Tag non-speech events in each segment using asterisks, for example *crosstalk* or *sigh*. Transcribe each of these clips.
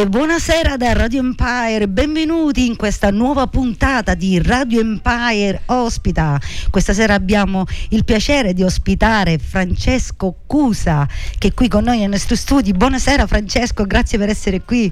E buonasera da Radio Empire, benvenuti in questa nuova puntata di Radio Empire Ospita. Questa sera abbiamo il piacere di ospitare Francesco Cusa che è qui con noi nei nostri studi. Buonasera Francesco, grazie per essere qui.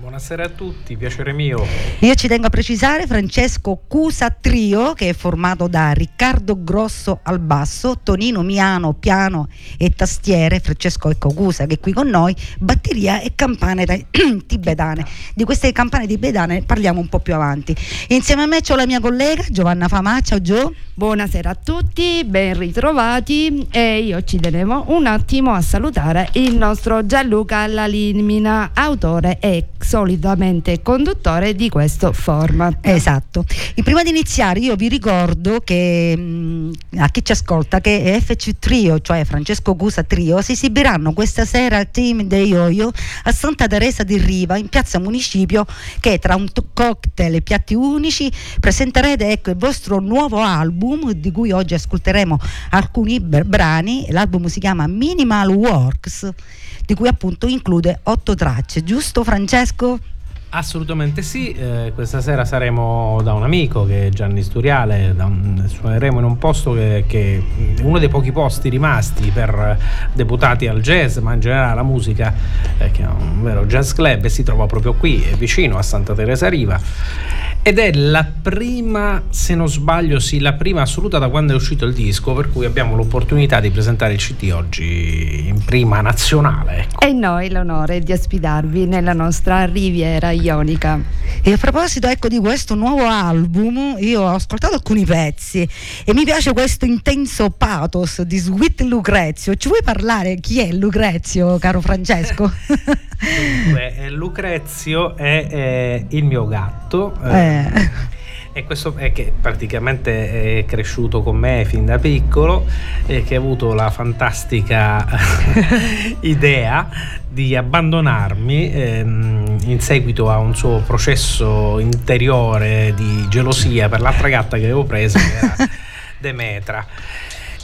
Buonasera a tutti, piacere mio. Io ci tengo a precisare Francesco Cusa Trio che è formato da Riccardo Grosso al basso, Tonino Miano piano e tastiere, Francesco ecco Cusa che è qui con noi, batteria e campane *clears throat* tibetane. Di queste campane tibetane parliamo un po' più avanti. Insieme a me c'ho la mia collega Giovanna Famà, ciao Gio. Buonasera a tutti, ben ritrovati e io ci tenevo un attimo a salutare il nostro Gianluca Lalimina, autore e solitamente conduttore di questo format. Esatto. E prima di iniziare io vi ricordo che mh, a chi ci ascolta che FC Trio, cioè Francesco Cusa Trio, si esibiranno questa sera al team dei Yo-Yo a Santa Teresa di Riva in piazza Municipio che tra un t- cocktail e piatti unici presenterete ecco, il vostro nuovo album di cui oggi ascolteremo alcuni br- brani. L'album si chiama Minimal Works di cui appunto include otto tracce, giusto Francesco? Assolutamente sì, eh, questa sera saremo da un amico che è Gianni Sturiale, un- suoneremo in un posto che, che è uno dei pochi posti rimasti per deputati al jazz, ma in generale alla musica, eh, che è un vero jazz club e si trova proprio qui, vicino a Santa Teresa Riva. Ed è la prima, se non sbaglio, sì, la prima assoluta da quando è uscito il disco, per cui abbiamo l'opportunità di presentare il CD oggi in prima nazionale. Ecco. E noi l'onore di ospitarvi nella nostra Riviera Ionica. E a proposito ecco di questo nuovo album, io ho ascoltato alcuni pezzi e mi piace questo intenso pathos di Sweet Lucrezio. Ci vuoi parlare chi è Lucrezio, caro Francesco? *laughs* Dunque, eh, Lucrezio è eh, il mio gatto. eh, Eh, E questo è che praticamente è cresciuto con me fin da piccolo e che ha avuto la fantastica *laughs* idea di abbandonarmi ehm, in seguito a un suo processo interiore di gelosia per l'altra gatta che avevo preso, che era *laughs* Demetra.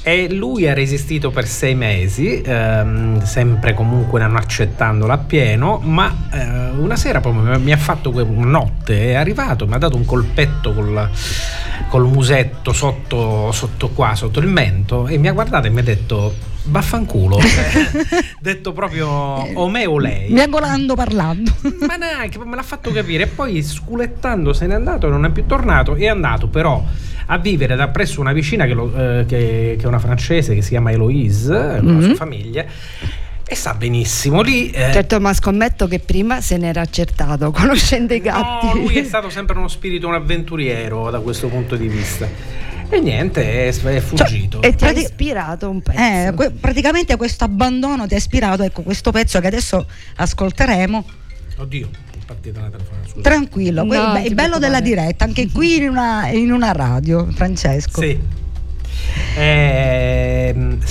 E lui ha resistito per sei mesi, ehm, sempre comunque non accettandola appieno, ma eh, una sera proprio mi ha fatto una notte, è arrivato, mi ha dato un colpetto col, col musetto sotto, sotto qua, sotto il mento, e mi ha guardato e mi ha detto vaffanculo, Cioè, *laughs* detto proprio o me o lei. miagolando parlando. Ma neanche, me l'ha fatto capire. E poi sculettando se n'è andato, non è più tornato. È andato però a vivere da presso una vicina che, lo- eh, che- che è una francese che si chiama Eloise, con la sua Mhm. famiglia. E sta benissimo lì. eh, Certo, ma scommetto che prima se n'era accertato, *laughs* conoscendo i gatti. No, lui è stato sempre uno spirito, un avventuriero da questo punto di vista. E niente, è, è fuggito. E ti ha ispirato un pezzo. Eh, que- praticamente questo abbandono ti ha ispirato, ecco, questo pezzo che adesso ascolteremo. Oddio, partita la telefonata. scusa. Tranquillo, No, que- il bello della diretta, anche qui in una, in una radio, Francesco. Sì. Ehm,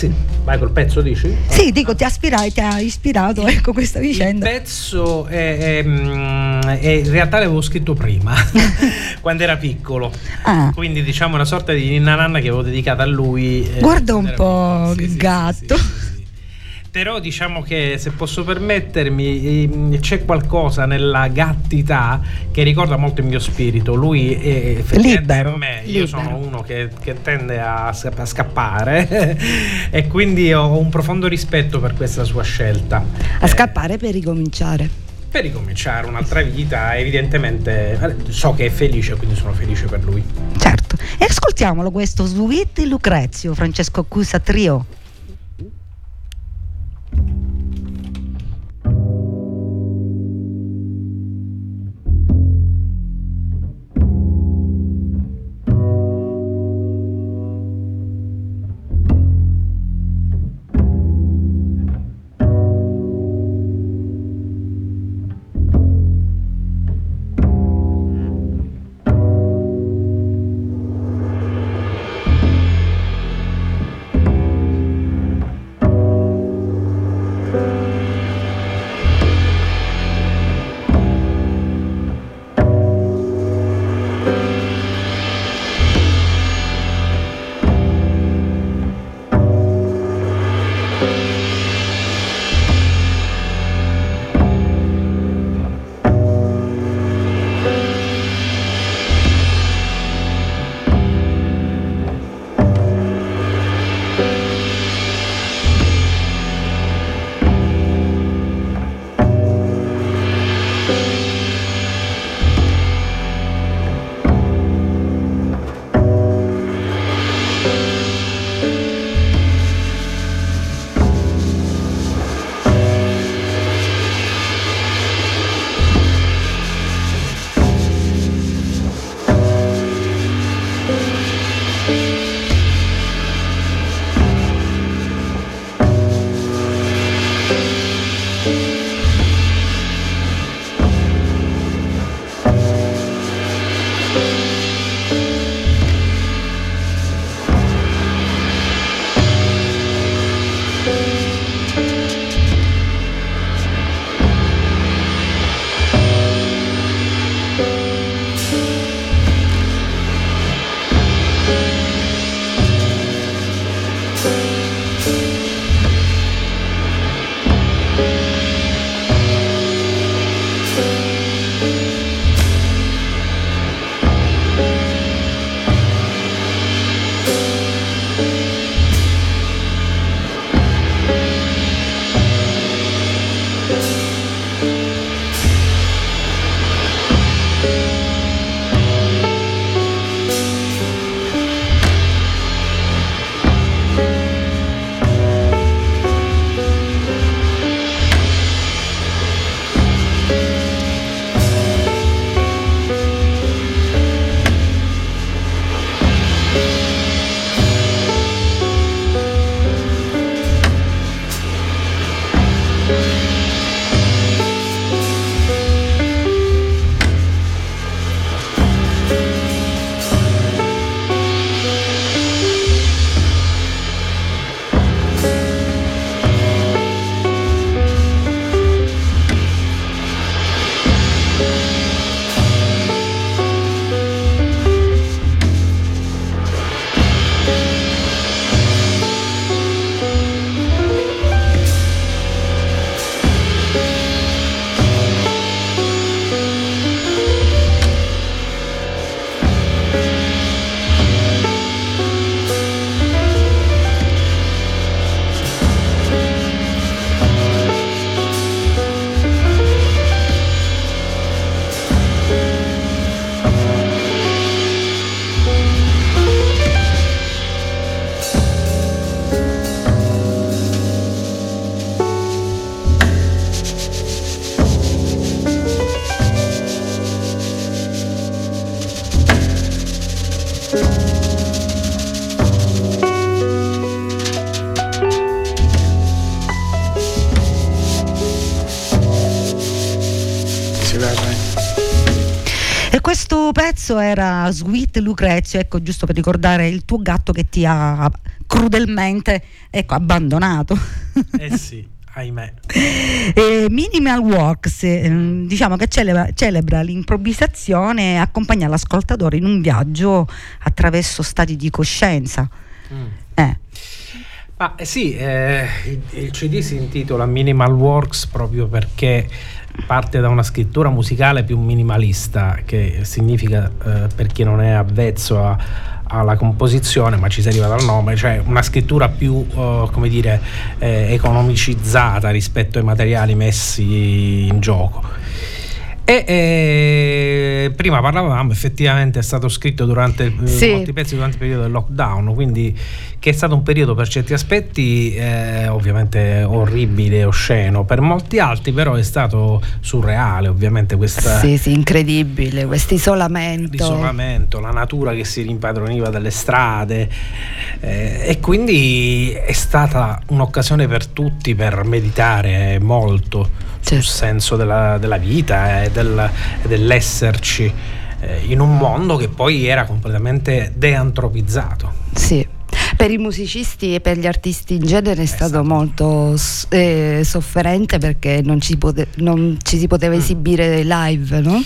sì. Vai col pezzo, dici? Sì, dico, ti ha, ispirato, ti ha ispirato ecco, questa vicenda. Il pezzo è, è, mm, è- in realtà l'avevo scritto prima, *laughs* quando era piccolo. Ah. Quindi diciamo una sorta di ninna nanna che avevo dedicato a lui. eh, Guarda un po' piccolo. il gatto. sì, sì. Però diciamo che se posso permettermi, ehm, c'è qualcosa nella gattità che ricorda molto il mio spirito. Lui è libero. Me. Io libero. sono uno che, che tende a, a scappare *laughs* e quindi ho un profondo rispetto per questa sua scelta. A scappare per ricominciare. Per ricominciare un'altra vita, evidentemente eh, so che è felice, quindi sono felice per lui. Certo. E ascoltiamolo questo Sweet Lucrezio, Francesco Cusa Trio. E questo pezzo era Sweet Lucrezio, ecco giusto per ricordare il tuo gatto che ti ha crudelmente ecco, abbandonato. *laughs* Eh sì, ahimè. E Minimal Walks, eh, diciamo che celebra, celebra l'improvvisazione e accompagna l'ascoltatore in un viaggio attraverso stati di coscienza. Mm. Eh, Ma eh, sì, eh, il, il CD si intitola Minimal Works proprio perché parte da una scrittura musicale più minimalista, che significa eh, per chi non è avvezzo a, alla composizione, ma ci si arriva dal nome, cioè una scrittura più, uh, come dire, eh, economicizzata rispetto ai materiali messi in gioco. E eh, prima parlavamo, effettivamente è stato scritto durante sì. molti pezzi durante il periodo del lockdown, quindi che è stato un periodo per certi aspetti eh, ovviamente orribile, osceno, per molti altri però è stato surreale, ovviamente questa Sì, sì, incredibile, questo isolamento. L'isolamento, la natura che si rimpadroniva dalle strade eh, e quindi è stata un'occasione per tutti per meditare molto certo. sul senso della, della vita e, del, e dell'esserci eh, in un mondo che poi era completamente deantropizzato. Sì. Per i musicisti e per gli artisti in genere è stato, stato. molto eh, sofferente perché non ci, pote- non ci, si poteva mm. esibire live, no?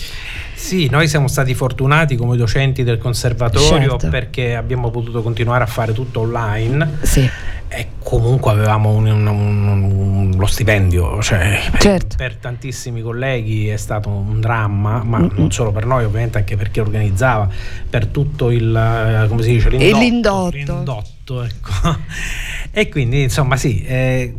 Sì, noi siamo stati fortunati come docenti del conservatorio certo. perché abbiamo potuto continuare a fare tutto online. Sì e comunque avevamo un, un, un, lo stipendio, cioè certo. per, tantissimi colleghi è stato un dramma, ma mm-hmm. non solo per noi ovviamente, anche per chi organizzava, per tutto il, eh, come si dice, l'indotto. l'indotto. l'indotto ecco. *laughs* e quindi insomma sì. Eh,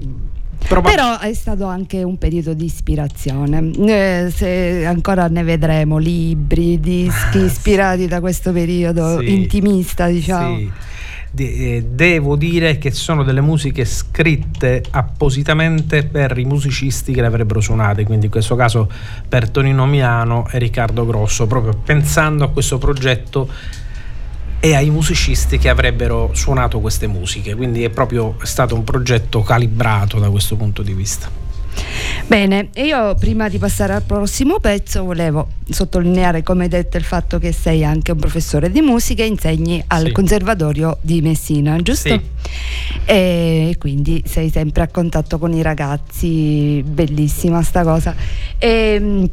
Probab- Però è stato anche un periodo di ispirazione. Eh, se ancora ne vedremo libri, dischi *laughs* ah, ispirati da questo periodo sì, intimista, diciamo. Sì de- devo dire che sono delle musiche scritte appositamente per i musicisti che le avrebbero suonate, quindi in questo caso per Tonino Miano e Riccardo Grosso, proprio pensando a questo progetto e ai musicisti che avrebbero suonato queste musiche, quindi è proprio stato un progetto calibrato da questo punto di vista. Bene, io prima di passare al prossimo pezzo volevo sottolineare, come detto, il fatto che sei anche un professore di musica e insegni al sì. Conservatorio di Messina, giusto? Sì. E quindi sei sempre a contatto con i ragazzi, bellissima sta cosa. E, ehm,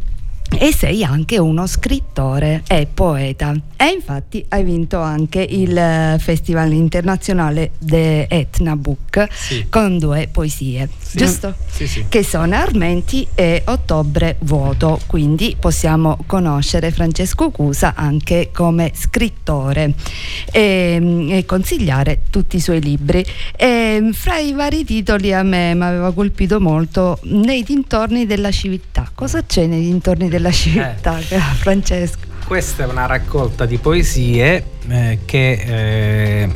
e sei anche uno scrittore e poeta e infatti hai vinto anche il eh, Festival internazionale The Etna Book sì. con due poesie, sì. giusto? Sì, sì. Che sono Armenti e Ottobre Vuoto, quindi possiamo conoscere Francesco Cusa anche come scrittore e, mm, e consigliare tutti i suoi libri. E, fra i vari titoli a me mi aveva colpito molto nei dintorni della civiltà. Cosa c'è nei dintorni della della civiltà, *laughs* eh. Francesco. Questa è una raccolta di poesie eh, che eh,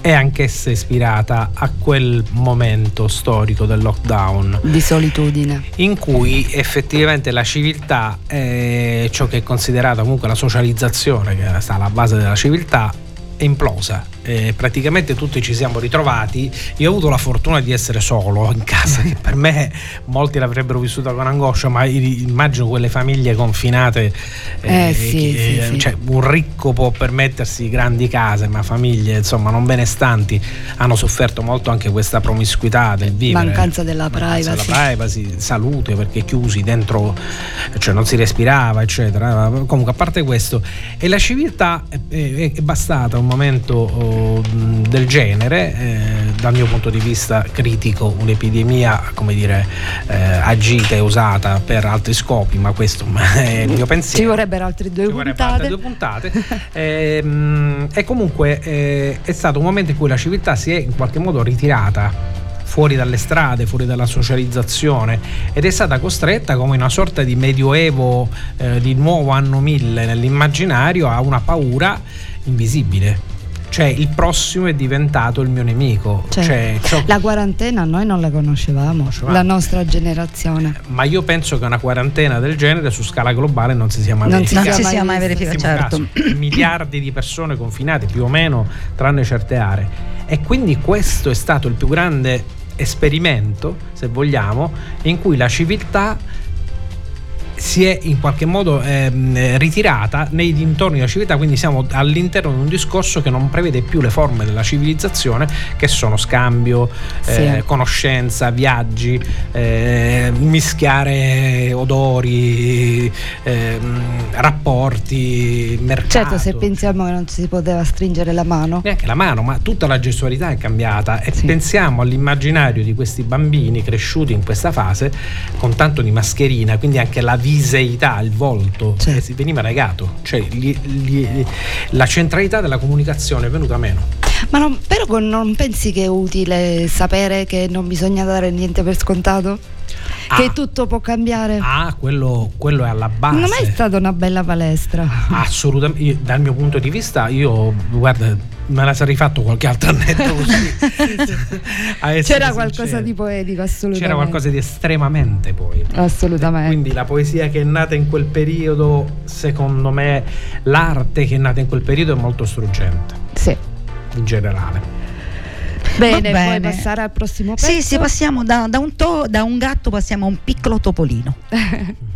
è anch'essa ispirata a quel momento storico del lockdown. Di solitudine. In cui effettivamente la civiltà, è ciò che è considerata comunque la socializzazione, che sta alla base della civiltà, è implosa eh, praticamente tutti ci siamo ritrovati. Io ho avuto la fortuna di essere solo in casa, che per me molti l'avrebbero vissuta con angoscia, ma immagino quelle famiglie confinate. Eh, eh, sì, che, sì, cioè. Un ricco può permettersi grandi case, ma famiglie insomma non benestanti hanno sofferto molto anche questa promiscuità del vivere. Mancanza della privacy. Mancanza della privacy, salute perché chiusi dentro, cioè non si respirava, eccetera. Comunque, a parte questo, e la civiltà è, è, è bastata un momento del genere, eh, dal mio punto di vista critico, un'epidemia come dire, eh, agita e usata per altri scopi, ma questo *laughs* è il mio pensiero. Ci vorrebbero altre due Ci puntate. Altre due puntate. e, ehm, e, comunque eh, è stato un momento in cui la civiltà si è in qualche modo ritirata fuori dalle strade, fuori dalla socializzazione ed è stata costretta come una sorta di medioevo eh, di nuovo anno 1000 nell'immaginario a una paura invisibile cioè il prossimo è diventato il mio nemico. Cioè, cioè, la quarantena noi non la conoscevamo, conoscevamo, la nostra generazione. Ma io penso che una quarantena del genere su scala globale non si sia mai non verificata. Non si sia mai verificata, certo. miliardi di persone confinate, più o meno, tranne certe aree. E quindi questo è stato il più grande esperimento, se vogliamo, in cui la civiltà si è in qualche modo ehm, ritirata nei dintorni della civiltà, quindi siamo all'interno di un discorso che non prevede più le forme della civilizzazione che sono scambio, eh, sì. conoscenza, viaggi, eh, mischiare odori, eh, rapporti, mercato. Certo, se pensiamo che non si poteva stringere la mano. Neanche la mano, ma tutta la gestualità è cambiata e sì. pensiamo all'immaginario di questi bambini cresciuti in questa fase con tanto di mascherina, quindi anche la viseità, il volto certo. che veniva negato, cioè gli, gli, la centralità della comunicazione è venuta meno. Ma non, però non pensi che è utile sapere che non bisogna dare niente per scontato? Ah. Che tutto può cambiare? Ah, quello, quello, è alla base. Non è stata una bella palestra. Assolutamente, io, dal mio punto di vista, io guarda, me la sarei fatto qualche altro annetto *laughs* così. C'era qualcosa di poetico, assolutamente. C'era qualcosa di estremamente poetico. Assolutamente. Quindi la poesia che è nata in quel periodo, secondo me, l'arte che è nata in quel periodo è molto struggente. Sì. In generale. Bene, bene, puoi passare al prossimo pezzo? Sì, sì, passiamo da, da, un to, da un gatto passiamo a un piccolo topolino. *laughs*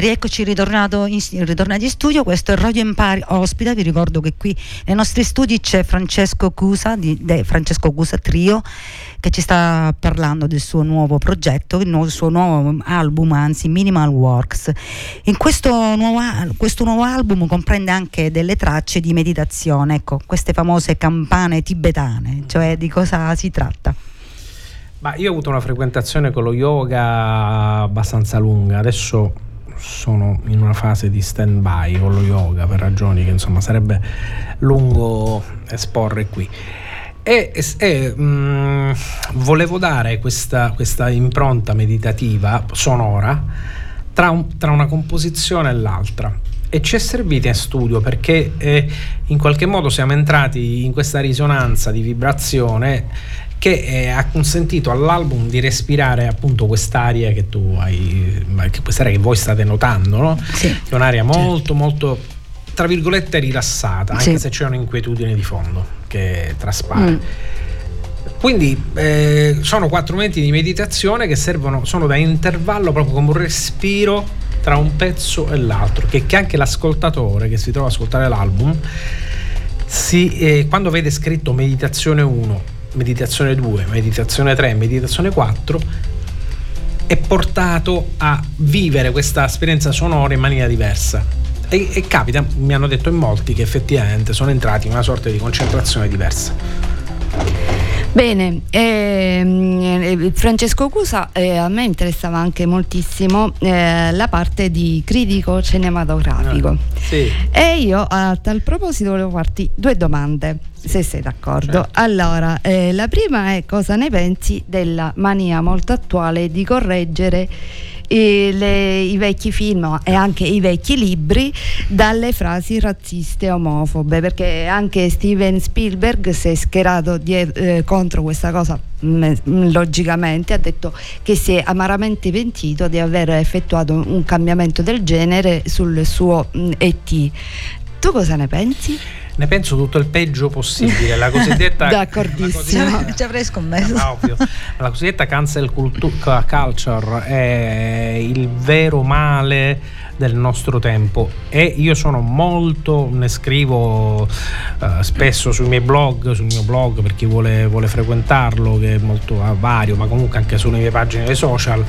rieccoci ritornato in, ritornati in studio, questo è Radio Empire ospita, vi ricordo che qui nei nostri studi c'è Francesco Cusa, di, de, Francesco Cusa Trio, che ci sta parlando del suo nuovo progetto, il, nuovo, suo nuovo album, anzi Minimal Works. Questo nuovo, questo nuovo album comprende anche delle tracce di meditazione, ecco, queste famose campane tibetane, cioè di cosa si tratta? Ma io ho avuto una frequentazione con lo yoga abbastanza lunga, adesso sono in una fase di stand by con lo yoga per ragioni che insomma sarebbe lungo esporre qui. E, e mh, mm, volevo dare questa, questa, impronta meditativa sonora tra, un, tra, una composizione e l'altra. E ci è servita in studio perché eh, in qualche modo siamo entrati in questa risonanza di vibrazione che eh, ha consentito all'album di respirare appunto quest'aria che tu hai, quest'aria che voi state notando, no? Sì. È un'aria molto, certo. molto, tra virgolette, rilassata, anche sì. se c'è un'inquietudine di fondo che traspare. Mm. Quindi eh, sono quattro momenti di meditazione che servono, sono da intervallo proprio come un respiro tra un pezzo e l'altro, che, che anche l'ascoltatore che si trova ad ascoltare l'album, si, eh, quando vede scritto meditazione 1 meditazione 2, meditazione 3, meditazione 4 è portato a vivere questa esperienza sonora in maniera diversa. E, e capita, mi hanno detto in molti, che effettivamente sono entrati in una sorta di concentrazione diversa. Bene, ehm, eh, Francesco Cusa, eh, a me interessava anche moltissimo eh, la parte di critico cinematografico. Ah, sì. E io a tal proposito volevo farti due domande se sei d'accordo. Certo. Allora, eh, la prima è cosa ne pensi della mania molto attuale di correggere i, le, i vecchi film e anche i vecchi libri dalle frasi razziste e omofobe, perché anche Steven Spielberg si è schierato die- eh, contro questa cosa mm, logicamente ha detto che si è amaramente pentito di aver effettuato un cambiamento del genere sul suo mm, ET. Tu cosa ne pensi? ne penso tutto il peggio possibile. La cosiddetta. *laughs* D'accordissimo. La cosiddetta, ci avrei scommesso. Ah, la cosiddetta cancel culture è il vero male del nostro tempo. E io sono molto, ne scrivo uh, spesso sui miei blog, sul mio blog per chi vuole, vuole frequentarlo che è molto uh, vario ma comunque anche sulle mie pagine dei social.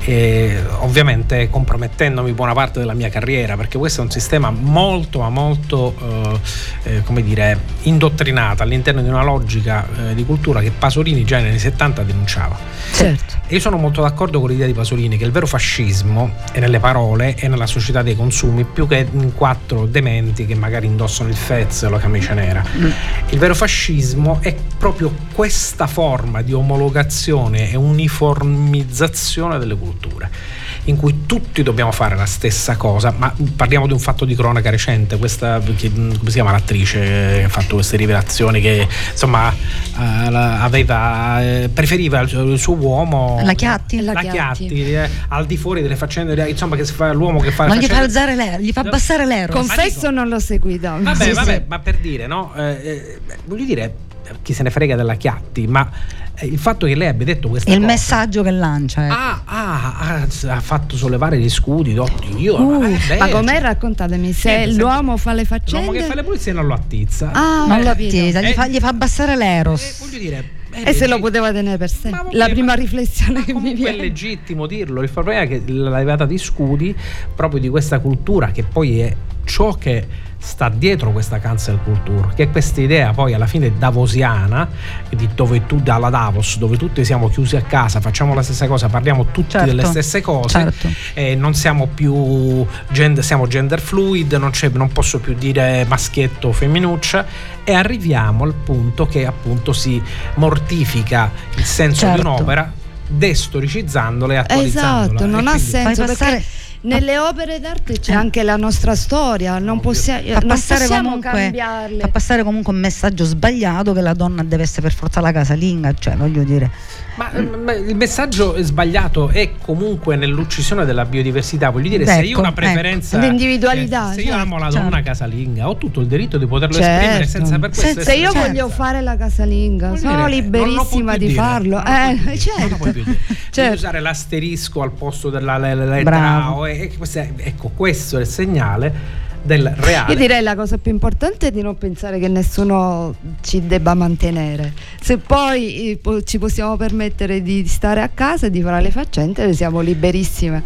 E ovviamente compromettendomi buona parte della mia carriera perché questo è un sistema molto ma molto uh, eh, come dire indottrinato all'interno di una logica eh, di cultura che Pasolini già negli anni 70 denunciava. Certo. e io sono molto d'accordo con l'idea di Pasolini che il vero fascismo è nelle parole e nella la società dei consumi più che in quattro dementi che magari indossano il fez o la camicia nera. Mm. Il vero fascismo è proprio questa forma di omologazione e uniformizzazione delle culture in cui tutti dobbiamo fare la stessa cosa, ma parliamo di un fatto di cronaca recente, questa, come si chiama l'attrice che ha fatto queste rivelazioni che insomma uh, aveva, uh, preferiva il, il, suo uomo la Chiatti, la, la Chiatti, Chiatti eh, al di fuori delle faccende insomma che si fa l'uomo che fa non gli fa alzare l'ero, gli fa abbassare l'ero confesso non l'ho seguito vabbè, sì, vabbè sì. ma per dire no eh, eh voglio dire chi se ne frega della Chiatti ma eh, il fatto che lei abbia detto questa il cosa, messaggio che lancia ecco. ah, ah, ah, ha fatto sollevare gli scudi d'occhio uh, eh, ma com'è? raccontatemi se eh, l'uomo fa le faccende l'uomo che fa le pulizie non lo attizza. Ah, non lo attizza gli, fa, gli fa abbassare l'eros. Eh, voglio dire e se lo poteva tenere per sé la prima riflessione che mi viene è legittimo dirlo. Il problema è che la levata di scudi proprio di questa cultura che poi è ciò che sta dietro questa cancel culture, che è questa idea poi alla fine davosiana, di dove tu dalla Davos, dove tutti siamo chiusi a casa, facciamo la stessa cosa, parliamo tutti certo, delle stesse cose, certo. eh, non siamo più gender, siamo gender fluid, non, non posso più dire maschietto o femminuccia e arriviamo al punto che appunto si mortifica il senso certo. di un'opera destoricizzandola e attualizzandola. Esatto, non ha senso perché nelle opere d'arte c'è anche la nostra storia, non, possia- fa non possiamo comunque, cambiarle. Fa passare comunque un messaggio sbagliato che la donna deve essere per forza la casalinga, cioè voglio dire. Ma, ma, il messaggio sbagliato è comunque nell'uccisione della biodiversità. Voglio dire, ecco, se io ho una ecco, preferenza, ecco. l'individualità, se, se io amo la certo. donna casalinga, ho tutto il diritto di poterlo certo. esprimere senza per questo. Se, se io certo. voglio fare la casalinga, Vuol sono dire, liberissima di dire, farlo. Eh, certo. certo. Devi usare l'asterisco al posto della lettera O è, ecco, questo è il segnale del reale. Io direi la cosa più importante è di non pensare che nessuno ci debba mantenere. Se poi eh, ci possiamo permettere di stare a casa e di fare le faccende, siamo liberissime.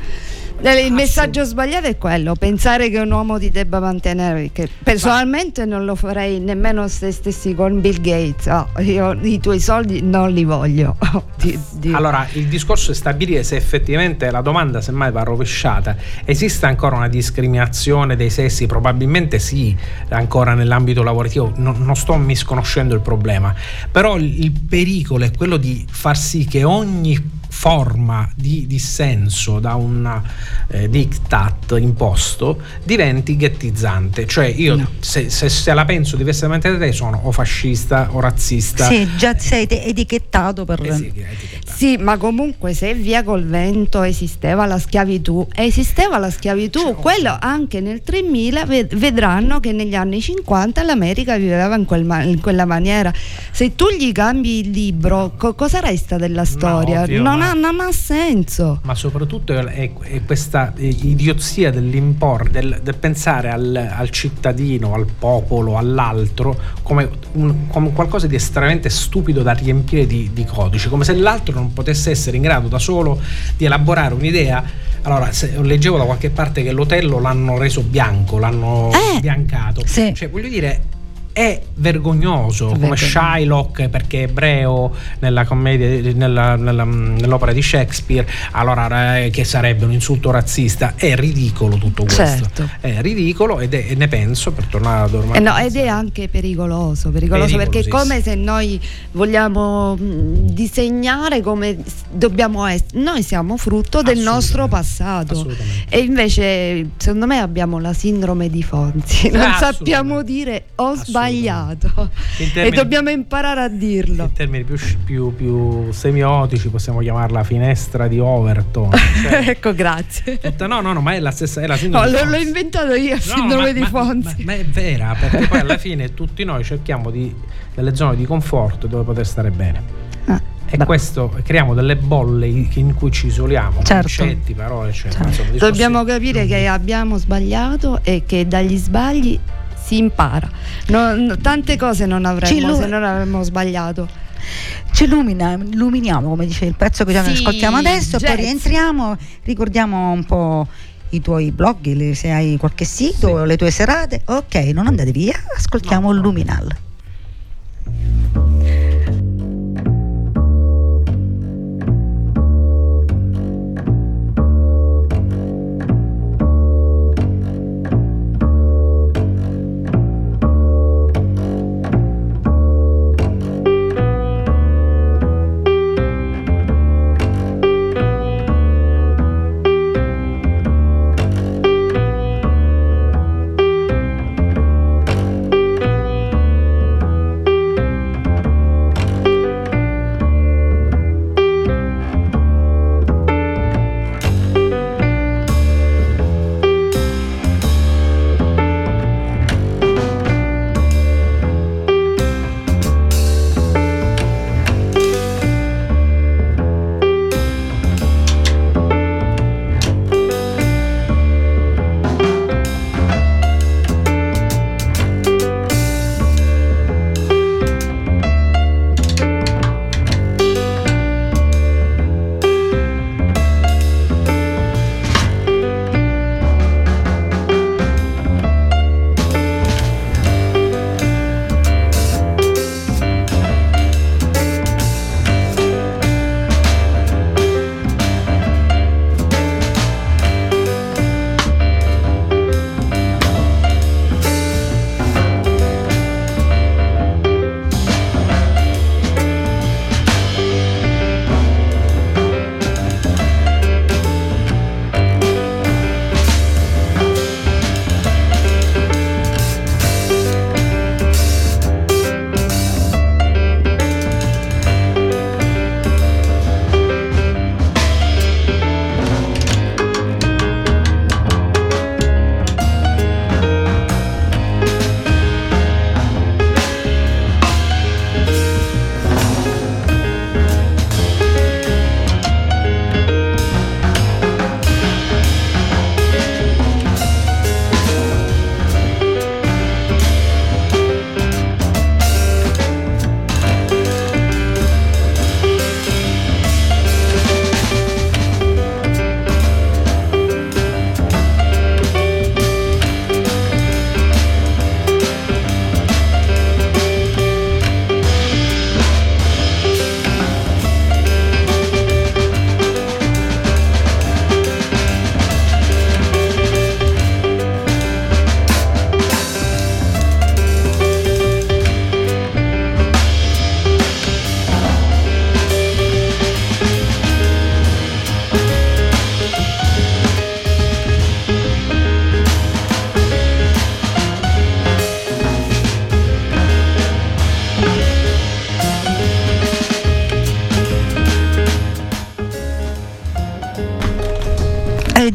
Il messaggio sbagliato è quello, pensare che un uomo ti debba mantenere, che personalmente non lo farei nemmeno se stessi con Bill Gates, oh, io i tuoi soldi non li voglio. *laughs* di, di... Allora, il discorso è stabilire se effettivamente la domanda semmai va rovesciata, esiste ancora una discriminazione dei sessi? Probabilmente sì, ancora nell'ambito lavorativo, non, non sto misconoscendo il problema, però il pericolo è quello di far sì che ogni forma di dissenso da un eh, diktat imposto diventi ghettizzante. Cioè io no. se, se, se, la penso diversamente da te sono o fascista o razzista. Sì, già sei etichettato per... Eh sì, etichettato. Sì, ma comunque se via col vento esisteva la schiavitù, esisteva la schiavitù, cioè, quello anche nel 3000 vedranno che negli anni 50 l'America viveva in, quel ma- in quella maniera. Se tu gli cambi il libro, co- cosa resta della storia? No, ovvio, non ha, non ha senso. Ma soprattutto è, è questa idiozia dell'impor, del, del pensare al, al, cittadino, al popolo, all'altro come, un, come, qualcosa di estremamente stupido da riempire di, di codici, come se l'altro non potesse essere in grado da solo di elaborare un'idea. Allora, leggevo da qualche parte che l'Otello l'hanno reso bianco, l'hanno eh, biancato. Sì. Cioè, voglio dire, è vergognoso Vergogno. come Shylock perché è ebreo nella commedia nella, nella, nell'opera di Shakespeare allora eh, che sarebbe un insulto razzista. È ridicolo tutto questo. Certo. è ridicolo ed è, e ne penso per tornare a dormire eh no, ed è anche pericoloso pericoloso perché è come se noi vogliamo disegnare come dobbiamo essere noi siamo frutto del nostro passato. e invece secondo me abbiamo la sindrome di Fonzi. Non sappiamo dire ho sbagliato sbagliato *laughs* termini, e dobbiamo imparare a dirlo. In termini più, più, più semiotici possiamo chiamarla finestra di Overton. *laughs* Cioè, ecco, grazie. Tutta, no, no, no, ma è la stessa. È la no, l'ho, inventato io, no, sindrome ma, di Fonzi. Ma, ma, è vera, perché poi alla fine tutti noi cerchiamo di, delle zone di conforto dove poter stare bene. Ah. E Beh. questo creiamo delle bolle in cui ci isoliamo, certo. concetti, parole, eccetera. Certo. Insomma, Dobbiamo capire che abbiamo sbagliato e che dagli sbagli si impara. No, tante cose non avremmo se non avremmo sbagliato. Ci illumina, illuminiamo, come dice il pezzo che sì, ascoltiamo adesso, jazz. poi rientriamo, ricordiamo un po' i tuoi blog, se hai qualche sito, sì. le tue serate. Ok, non andate via, ascoltiamo no, no. Luminal.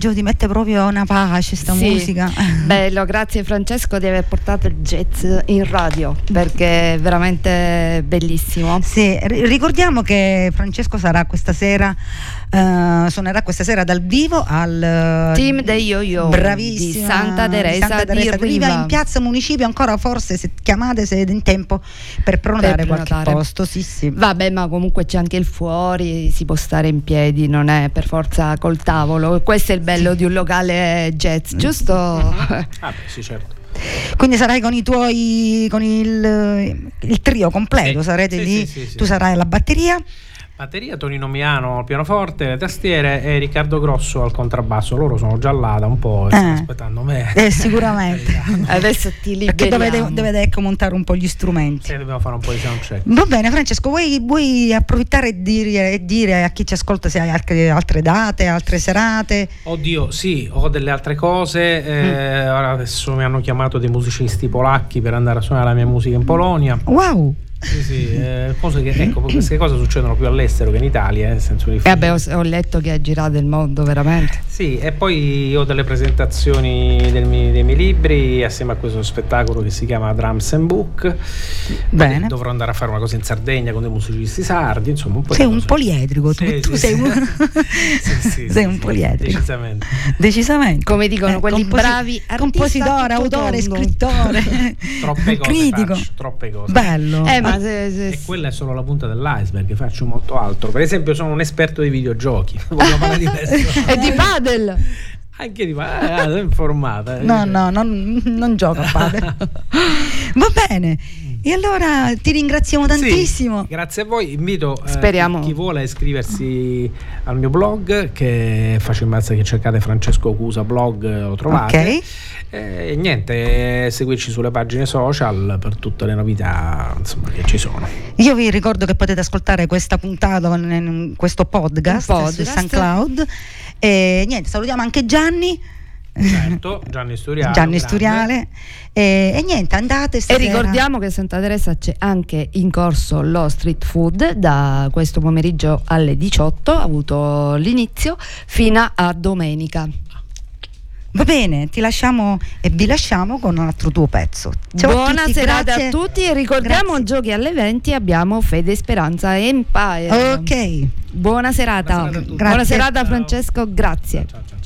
Eh, Gio ti mette proprio una pace sta Sì. musica. *laughs* Bello, grazie Francesco di aver portato il jazz in radio perché è veramente bellissimo. Sì, ri- ricordiamo che Francesco sarà questa sera, eh, suonerà questa sera dal vivo al eh, Team dei Yo-Yo bravissima, di Santa Teresa Santa Teresa di di Riva in piazza Municipio. Ancora forse se chiamate siete in tempo per prenotare Per qualche prenotare. posto. Sì, sì. Vabbè, ma comunque c'è anche il fuori, si può stare in piedi, non è per forza col tavolo. Questo è il bello di un locale Mm. jazz, giusto? Ah, beh, sì, certo. Quindi sarai con i tuoi con il, il trio completo, Sì, sarete sì, lì. sì. tu sarai alla batteria. Batteria, Tonino Miano al pianoforte, le tastiere e Riccardo Grosso al contrabbasso. Loro sono già là da un po' stanno Eh. aspettando me. Eh, sicuramente. *laughs* Adesso ti Perché liberiamo. dovete, dovete ecco montare un po' gli strumenti. Sì, dobbiamo fare un po' di soundcheck. Va bene Francesco, vuoi, vuoi approfittare e dire, e dire a chi ci ascolta se hai altre, altre date, altre serate? Oddio, sì, ho delle altre cose. eh, Mm. Adesso mi hanno chiamato dei musicisti polacchi per andare a suonare la mia musica in Polonia. Wow! Sì, sì, eh, cose che, ecco, *clears throat* queste cose succedono più all'estero che in Italia, eh, nel senso di E vabbè, ho, ho letto che hai girato il mondo veramente. Sì, e poi ho delle presentazioni del dei miei libri assieme a questo spettacolo che si chiama Drums and Book. Bene. Dovrò andare a fare una cosa in Sardegna con dei musicisti sardi, insomma, un po' Sei un poliedrico, tu, Sì, tu sì, sei, un... *laughs* Sì, *laughs* sì, sei sì, un sì, poliedrico. Decisamente. Decisamente. Come dicono quelli bravi artista compositore, autore, scrittore, *laughs* Troppe cose critico. faccio, troppe cose. Bello. Eh, ma *laughs* se, se- E quella è solo la punta dell'iceberg, faccio molto altro. Per esempio, sono un esperto di videogiochi. *laughs* Parlare di *laughs* questo? è di padel. Anche di ah, sono informata. eh. No, no, non, non gioco a padel. Va bene. E allora ti ringraziamo Sì, tantissimo. grazie a voi. Invito eh, chi, vuole a iscriversi al mio blog, che è facile basta che cercate Francesco Cusa blog, eh, lo trovate. Ok. E niente, eh, seguirci sulle pagine social per tutte le novità insomma, che ci sono. Io vi ricordo che potete ascoltare questa puntata con in questo podcast, podcast. su SoundCloud. E niente, salutiamo anche Gianni. Certo, Gianni Sturiale. Gianni. Sturiale. E, e niente, andate E stasera. ricordiamo che a Santa Teresa c'è anche in corso lo street food da questo pomeriggio alle 18, ha avuto l'inizio fino a domenica. Va bene, ti lasciamo e vi lasciamo con un altro tuo pezzo. Ciao a Buona tutti, serata grazie. a tutti e ricordiamo Grazie. giochi alle 20 abbiamo Fede Speranza Empire. Ok. Buona serata. Buona serata a tutti. Buona serata. Francesco, grazie. Ciao, ciao,